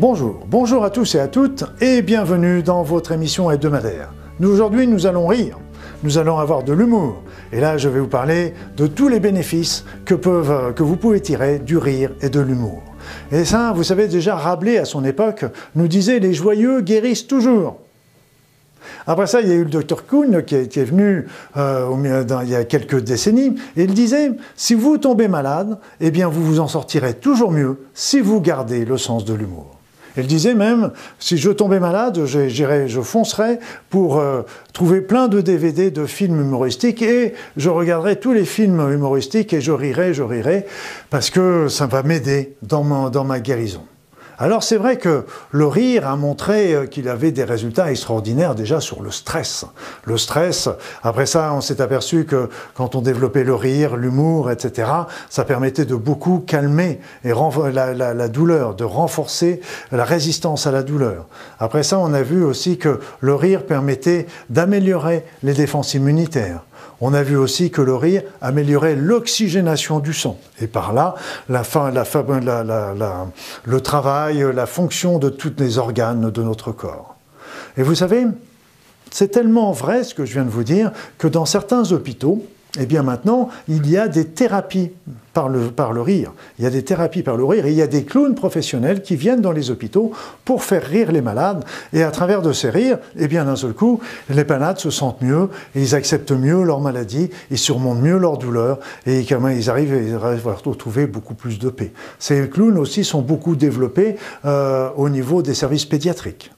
Bonjour, bonjour à tous et à toutes et bienvenue dans votre émission hebdomadaire. Aujourd'hui nous allons rire, nous allons avoir de l'humour et là je vais vous parler de tous les bénéfices que, que vous pouvez tirer du rire et de l'humour. Et ça, vous savez déjà, Rabelais à son époque nous disait les joyeux guérissent toujours. Après ça, il y a eu le docteur Kuhn qui est, venu euh, il y a quelques décennies, et il disait, si vous tombez malade, eh bien vous vous en sortirez toujours mieux si vous gardez le sens de l'humour. Il disait même, si je tombais malade, je foncerais pour euh, trouver plein de DVD de films humoristiques et je regarderais tous les films humoristiques et je rirais, je rirais, parce que ça va m'aider dans ma guérison. Alors c'est vrai que le rire a montré euh, qu'il avait des résultats extraordinaires déjà sur le stress. Le stress, après ça on s'est aperçu que quand on développait le rire, l'humour, etc., ça permettait de beaucoup calmer et la, la, douleur, de renforcer la résistance à la douleur. Après ça on a vu aussi que le rire permettait d'améliorer les défenses immunitaires. On a vu aussi que le rire améliorait l'oxygénation du sang. Et par là, la le travail, la fonction de tous les organes de notre corps. Et vous savez, c'est tellement vrai ce que je viens de vous dire que dans certains hôpitaux, eh bien maintenant, il y a des thérapies par le, par le rire. Il y a des thérapies par le rire et il y a des clowns professionnels qui viennent dans les hôpitaux pour faire rire les malades. Et à travers de ces rires, eh bien d'un seul coup, les malades se sentent mieux, et ils acceptent mieux leur maladie, ils surmontent mieux leur douleur et ils arrivent, ils arrivent à retrouver beaucoup plus de paix. Ces clowns aussi sont beaucoup développés euh, au niveau des services pédiatriques.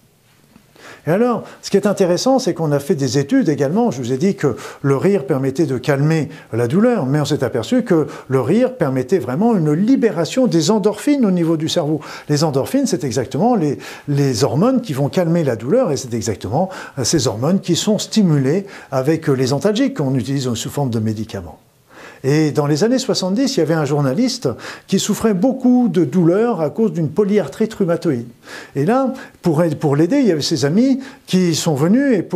Et alors, ce qui est intéressant, c'est qu'on a fait des études également. Je vous ai dit que le rire permettait de calmer la douleur, mais on s'est aperçu que le rire permettait vraiment une libération des endorphines au niveau du cerveau. Les endorphines, c'est exactement les, hormones qui vont calmer la douleur, et c'est exactement ces hormones qui sont stimulées avec les antalgiques qu'on utilise sous forme de médicaments. Et dans les années 70, il y avait un journaliste qui souffrait beaucoup de douleurs à cause d'une polyarthrite rhumatoïde. Et là, pour, l'aider, il y avait ses amis qui sont venus et,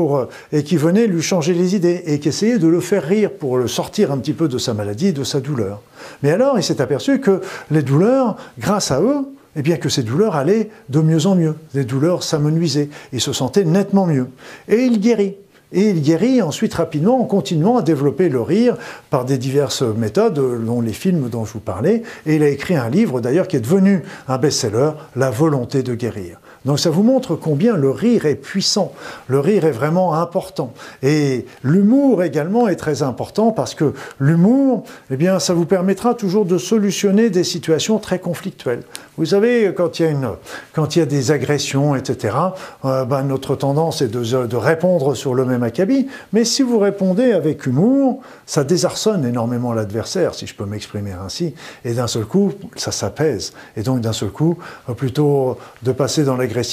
et qui venaient lui changer les idées et qui essayaient de le faire rire pour le sortir un petit peu de sa maladie, de sa douleur. Mais alors, il s'est aperçu que les douleurs, grâce à eux, eh bien que ces douleurs allaient de mieux en mieux. Les douleurs s'amenuisaient. Il se sentait nettement mieux. Et il guérit. Et il guérit ensuite rapidement en continuant à développer le rire par des diverses méthodes, dont les films dont je vous parlais. Et il a écrit un livre d'ailleurs qui est devenu un best-seller, La volonté de guérir. Donc ça vous montre combien le rire est puissant, le rire est vraiment important. Et l'humour également est très important parce que l'humour, eh bien, ça vous permettra toujours de solutionner des situations très conflictuelles. Vous savez, quand il y a, une, quand il y a des agressions, etc., euh, ben, notre tendance est de, de, répondre sur le même acabit. Mais si vous répondez avec humour, ça désarçonne énormément l'adversaire, si je peux m'exprimer ainsi. Et d'un seul coup, ça s'apaise. Et donc d'un seul coup, plutôt de passer dans l'agression,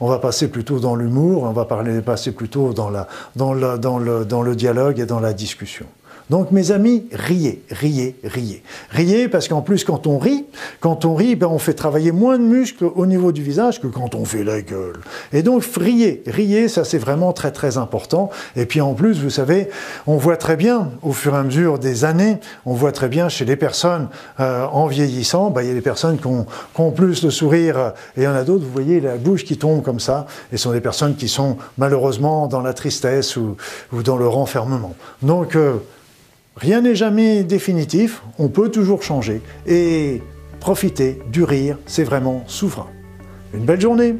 on va passer plutôt dans l'humour, on va parler, passer plutôt dans, la, dans, dans, le, dans le dialogue et dans la discussion. Donc mes amis, riez, riez, riez. Riez parce qu'en plus quand on rit, quand on rit, ben, on fait travailler moins de muscles au niveau du visage que quand on fait la gueule. Et donc riez, riez, ça c'est vraiment très très important. Et puis en plus, vous savez, on voit très bien au fur et à mesure des années, on voit très bien chez les personnes euh, en vieillissant, ben, il y a des personnes qui ont, plus de sourire et il y en a d'autres, vous voyez la bouche qui tombe comme ça, et ce sont des personnes qui sont malheureusement dans la tristesse ou, dans le renfermement. Donc euh, Rien n'est jamais définitif, on peut toujours changer. Et profiter du rire, c'est vraiment souverain. Une belle journée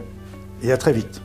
et à très vite.